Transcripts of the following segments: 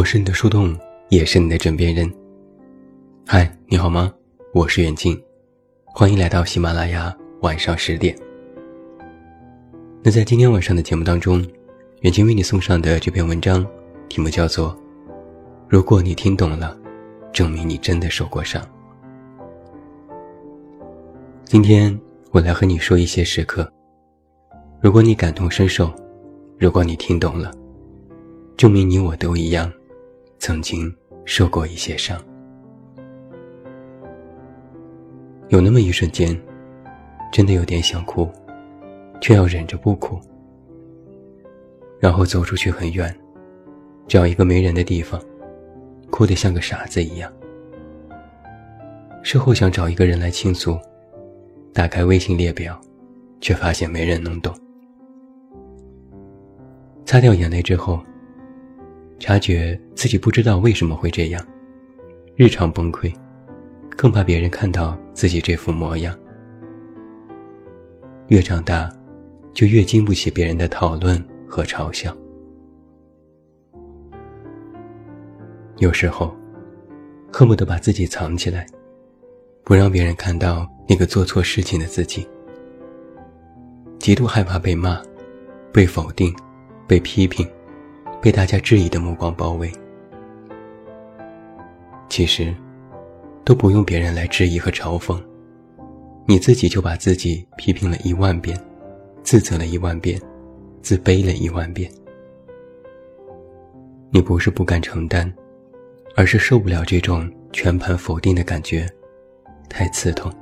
我是你的树洞，也是你的枕边人。嗨，你好吗？我是远近，欢迎来到喜马拉雅晚上十点。那在今天晚上的节目当中，远近为你送上的这篇文章，题目叫做《如果你听懂了，证明你真的受过伤》。今天我来和你说一些时刻，如果你感同身受，如果你听懂了，证明你我都一样，曾经受过一些伤。有那么一瞬间，真的有点想哭，却要忍着不哭，然后走出去很远，找一个没人的地方，哭得像个傻子一样。事后想找一个人来倾诉，打开微信列表，却发现没人能懂。擦掉眼泪之后，察觉自己不知道为什么会这样，日常崩溃。更怕别人看到自己这副模样。越长大，就越经不起别人的讨论和嘲笑。有时候，恨不得把自己藏起来，不让别人看到那个做错事情的自己。极度害怕被骂、被否定、被批评、被大家质疑的目光包围。其实。都不用别人来质疑和嘲讽，你自己就把自己批评了一万遍，自责了一万遍，自卑了一万遍。你不是不敢承担，而是受不了这种全盘否定的感觉，太刺痛。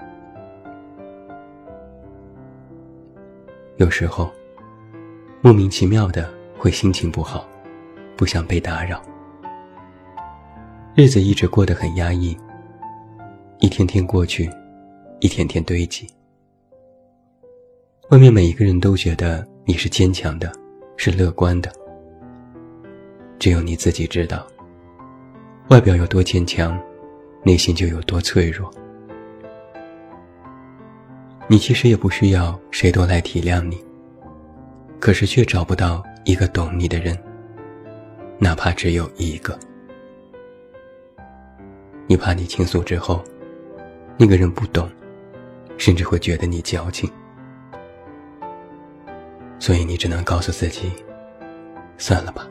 有时候，莫名其妙的会心情不好，不想被打扰，日子一直过得很压抑。一天天过去，一天天堆积。外面每一个人都觉得你是坚强的，是乐观的。只有你自己知道，外表有多坚强，内心就有多脆弱。你其实也不需要谁都来体谅你，可是却找不到一个懂你的人，哪怕只有一个。你怕你倾诉之后。那个人不懂，甚至会觉得你矫情，所以你只能告诉自己：算了吧，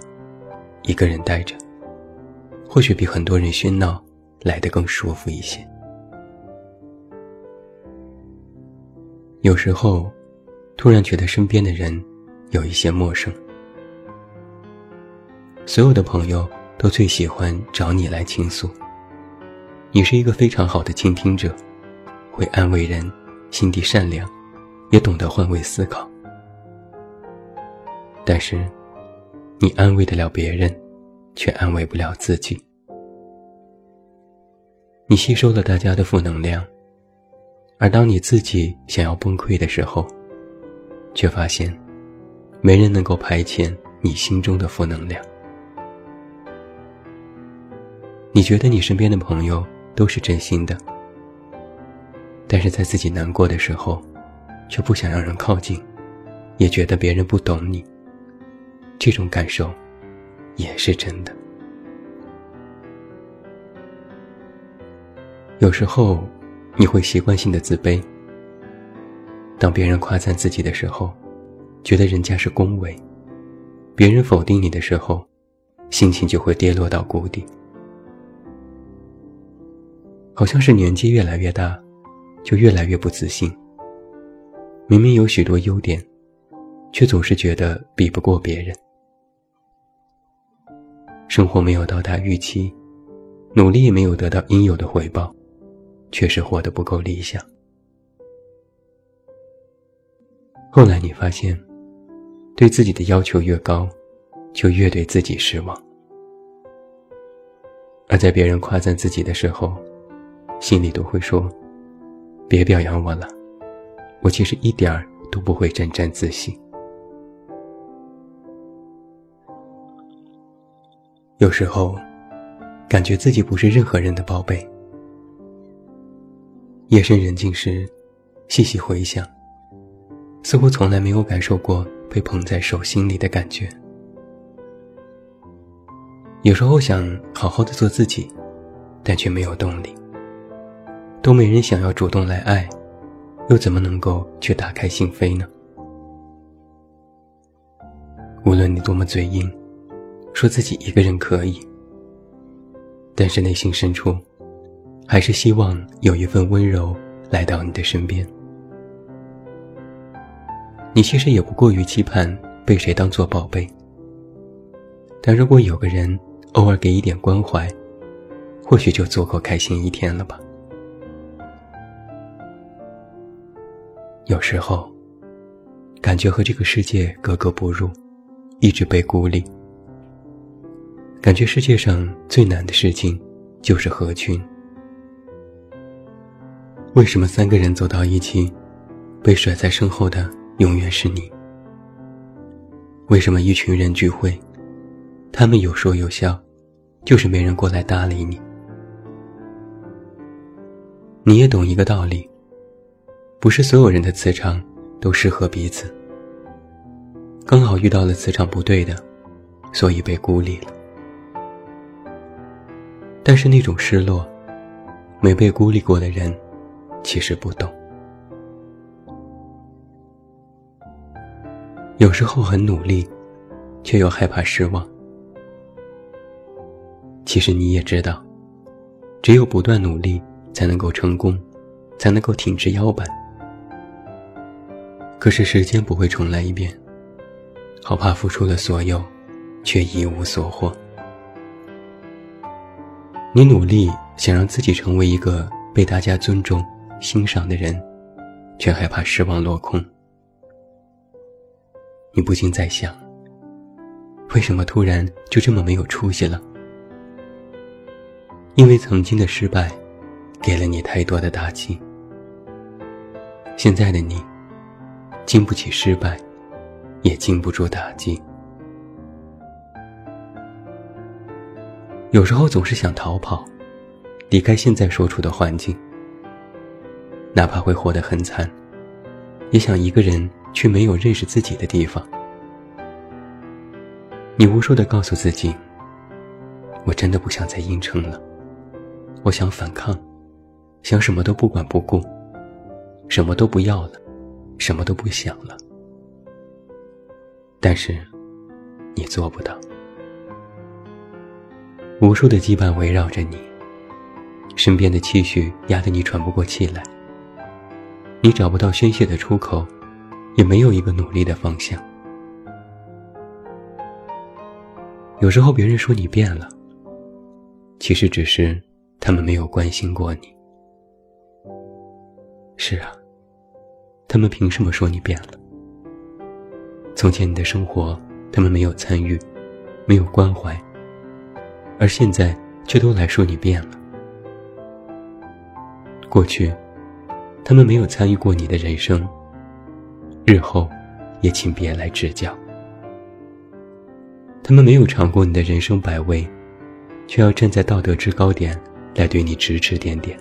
一个人待着，或许比很多人喧闹来得更舒服一些。有时候，突然觉得身边的人有一些陌生，所有的朋友都最喜欢找你来倾诉。你是一个非常好的倾听者，会安慰人，心地善良，也懂得换位思考。但是，你安慰得了别人，却安慰不了自己。你吸收了大家的负能量，而当你自己想要崩溃的时候，却发现，没人能够排遣你心中的负能量。你觉得你身边的朋友？都是真心的，但是在自己难过的时候，却不想让人靠近，也觉得别人不懂你。这种感受，也是真的。有时候，你会习惯性的自卑。当别人夸赞自己的时候，觉得人家是恭维；别人否定你的时候，心情就会跌落到谷底。好像是年纪越来越大，就越来越不自信。明明有许多优点，却总是觉得比不过别人。生活没有到达预期，努力没有得到应有的回报，确实活得不够理想。后来你发现，对自己的要求越高，就越对自己失望。而在别人夸赞自己的时候，心里都会说：“别表扬我了，我其实一点儿都不会沾沾自喜。”有时候，感觉自己不是任何人的宝贝。夜深人静时，细细回想，似乎从来没有感受过被捧在手心里的感觉。有时候想好好的做自己，但却没有动力。都没人想要主动来爱，又怎么能够去打开心扉呢？无论你多么嘴硬，说自己一个人可以，但是内心深处，还是希望有一份温柔来到你的身边。你其实也不过于期盼被谁当做宝贝，但如果有个人偶尔给一点关怀，或许就足够开心一天了吧。有时候，感觉和这个世界格格不入，一直被孤立。感觉世界上最难的事情，就是合群。为什么三个人走到一起，被甩在身后的永远是你？为什么一群人聚会，他们有说有笑，就是没人过来搭理你？你也懂一个道理。不是所有人的磁场都适合彼此，刚好遇到了磁场不对的，所以被孤立了。但是那种失落，没被孤立过的人其实不懂。有时候很努力，却又害怕失望。其实你也知道，只有不断努力，才能够成功，才能够挺直腰板。可是时间不会重来一遍，好怕付出了所有，却一无所获。你努力想让自己成为一个被大家尊重、欣赏的人，却害怕失望落空。你不禁在想：为什么突然就这么没有出息了？因为曾经的失败，给了你太多的打击。现在的你。经不起失败，也经不住打击。有时候总是想逃跑，离开现在所处的环境，哪怕会活得很惨，也想一个人去没有认识自己的地方。你无数的告诉自己：“我真的不想再硬撑了，我想反抗，想什么都不管不顾，什么都不要了。”什么都不想了，但是你做不到。无数的羁绊围绕着你，身边的期许压得你喘不过气来。你找不到宣泄的出口，也没有一个努力的方向。有时候别人说你变了，其实只是他们没有关心过你。是啊。他们凭什么说你变了？从前你的生活，他们没有参与，没有关怀，而现在却都来说你变了。过去，他们没有参与过你的人生，日后，也请别来指教。他们没有尝过你的人生百味，却要站在道德制高点来对你指指点点。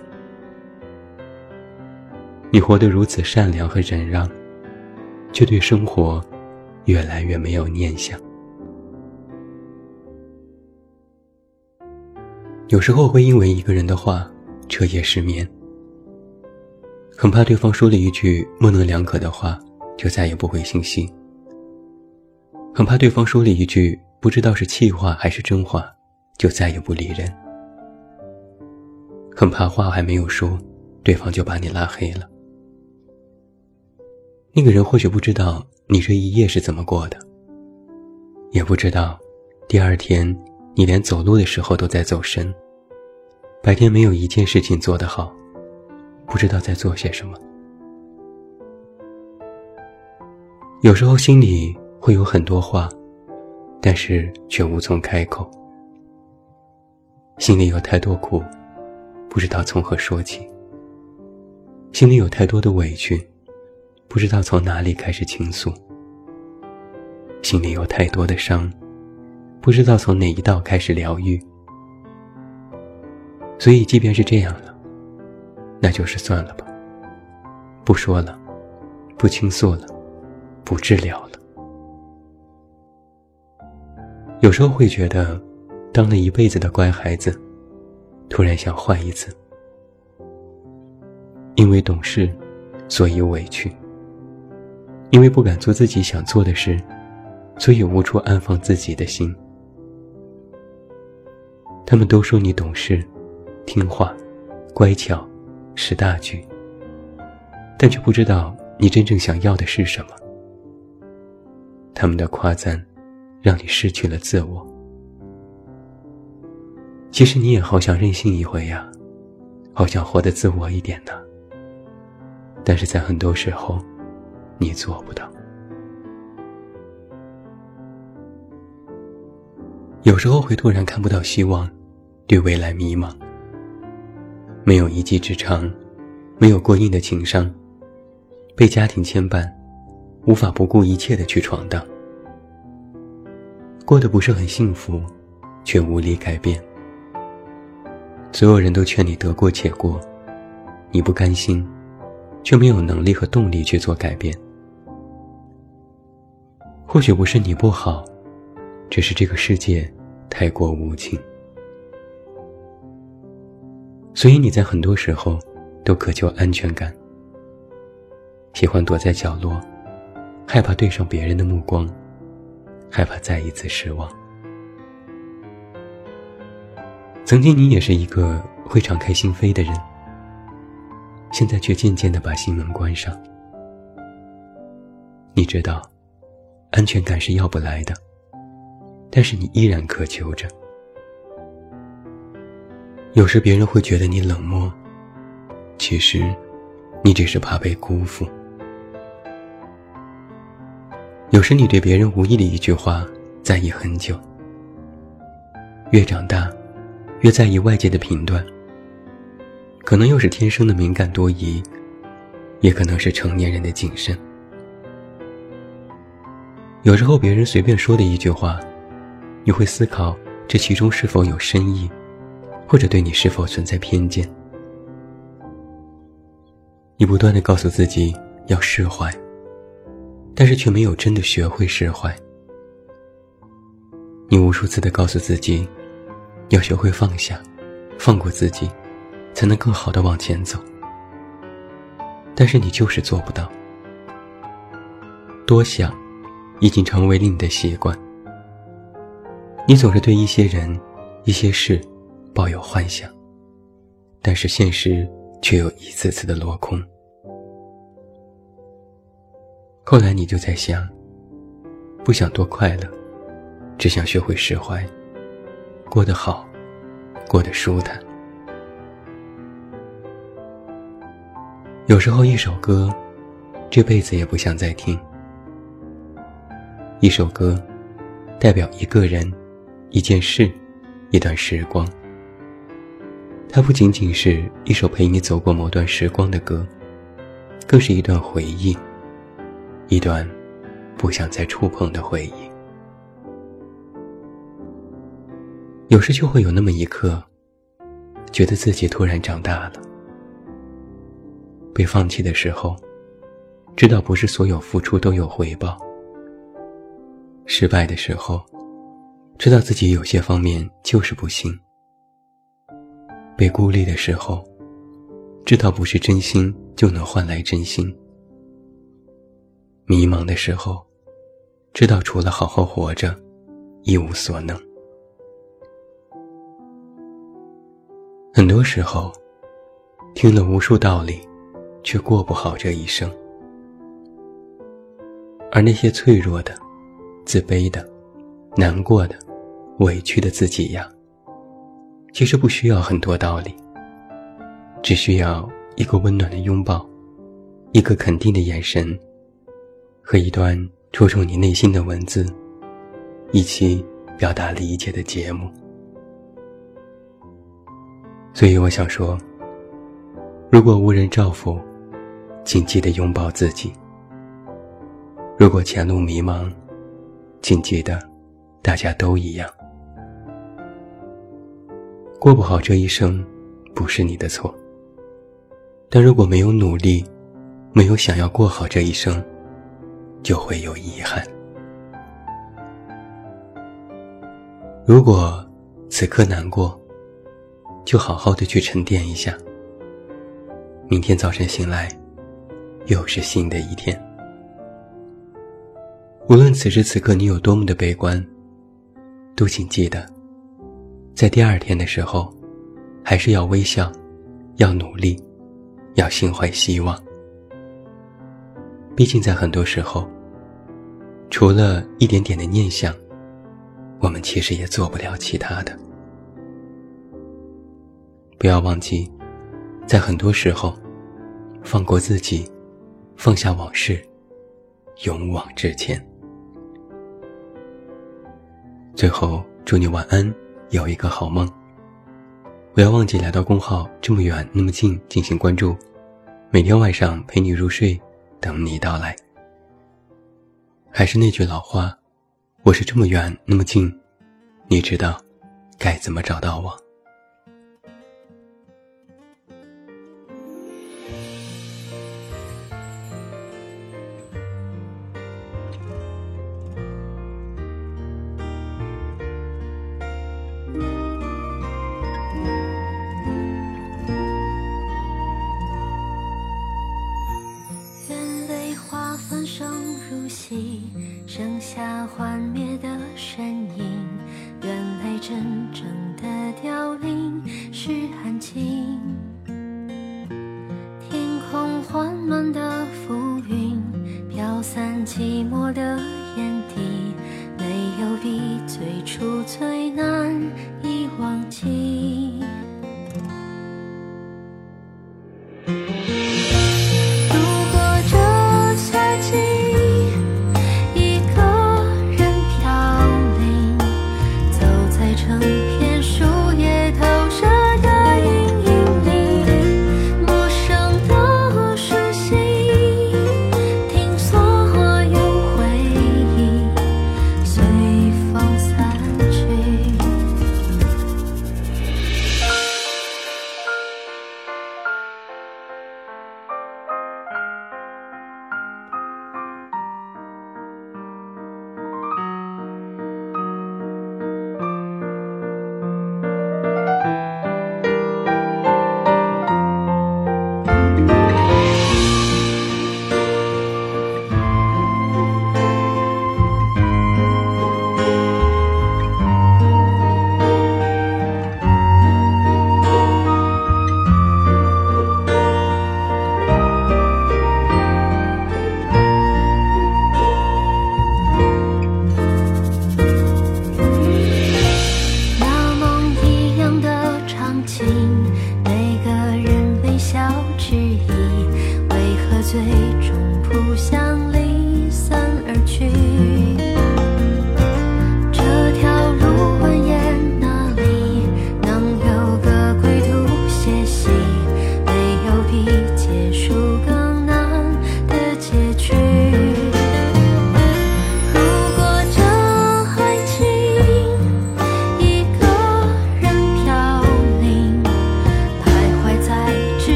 你活得如此善良和忍让，却对生活越来越没有念想。有时候会因为一个人的话彻夜失眠，很怕对方说了一句模棱两可的话就再也不回信息，很怕对方说了一句不知道是气话还是真话就再也不理人，很怕话还没有说，对方就把你拉黑了。那个人或许不知道你这一夜是怎么过的，也不知道第二天你连走路的时候都在走神，白天没有一件事情做得好，不知道在做些什么。有时候心里会有很多话，但是却无从开口。心里有太多苦，不知道从何说起。心里有太多的委屈。不知道从哪里开始倾诉，心里有太多的伤，不知道从哪一道开始疗愈。所以，即便是这样了，那就是算了吧，不说了，不倾诉了，不治疗了。有时候会觉得，当了一辈子的乖孩子，突然想坏一次。因为懂事，所以委屈；因为不敢做自己想做的事，所以无处安放自己的心。他们都说你懂事、听话、乖巧、识大局，但却不知道你真正想要的是什么。他们的夸赞，让你失去了自我。其实你也好想任性一回呀，好想活得自我一点呢。但是在很多时候，你做不到。有时候会突然看不到希望，对未来迷茫。没有一技之长，没有过硬的情商，被家庭牵绊，无法不顾一切的去闯荡，过得不是很幸福，却无力改变。所有人都劝你得过且过，你不甘心。却没有能力和动力去做改变。或许不是你不好，只是这个世界太过无情。所以你在很多时候都渴求安全感，喜欢躲在角落，害怕对上别人的目光，害怕再一次失望。曾经你也是一个会敞开心扉的人。现在却渐渐的把心门关上。你知道，安全感是要不来的，但是你依然渴求着。有时别人会觉得你冷漠，其实，你只是怕被辜负。有时你对别人无意的一句话在意很久，越长大，越在意外界的评断。可能又是天生的敏感多疑，也可能是成年人的谨慎。有时候别人随便说的一句话，你会思考这其中是否有深意，或者对你是否存在偏见。你不断的告诉自己要释怀，但是却没有真的学会释怀。你无数次的告诉自己，要学会放下，放过自己。才能更好的往前走，但是你就是做不到。多想，已经成为了你的习惯。你总是对一些人、一些事抱有幻想，但是现实却又一次次的落空。后来你就在想，不想多快乐，只想学会释怀，过得好，过得舒坦。有时候，一首歌，这辈子也不想再听。一首歌，代表一个人、一件事、一段时光。它不仅仅是一首陪你走过某段时光的歌，更是一段回忆，一段不想再触碰的回忆。有时就会有那么一刻，觉得自己突然长大了。被放弃的时候，知道不是所有付出都有回报；失败的时候，知道自己有些方面就是不行；被孤立的时候，知道不是真心就能换来真心；迷茫的时候，知道除了好好活着，一无所能。很多时候，听了无数道理。却过不好这一生，而那些脆弱的、自卑的、难过的、委屈的自己呀，其实不需要很多道理，只需要一个温暖的拥抱，一个肯定的眼神，和一段戳中你内心的文字，一起表达理解的节目。所以我想说，如果无人照拂。请记得拥抱自己。如果前路迷茫，请记得，大家都一样。过不好这一生，不是你的错。但如果没有努力，没有想要过好这一生，就会有遗憾。如果此刻难过，就好好的去沉淀一下。明天早晨醒来，又是新的一天。无论此时此刻你有多么的悲观，都请记得，在第二天的时候，还是要微笑，要努力，要心怀希望。毕竟在很多时候，除了一点点的念想。我们其实也做不了其他的。不要忘记，在很多时候，放过自己，放下往事，勇往直前。最后，祝你晚安，有一个好梦。不要忘记来到公号“这么远那么近”进行关注，每天晚上陪你入睡，等你到来。还是那句老话。我是这么远那么近，你知道该怎么找到我？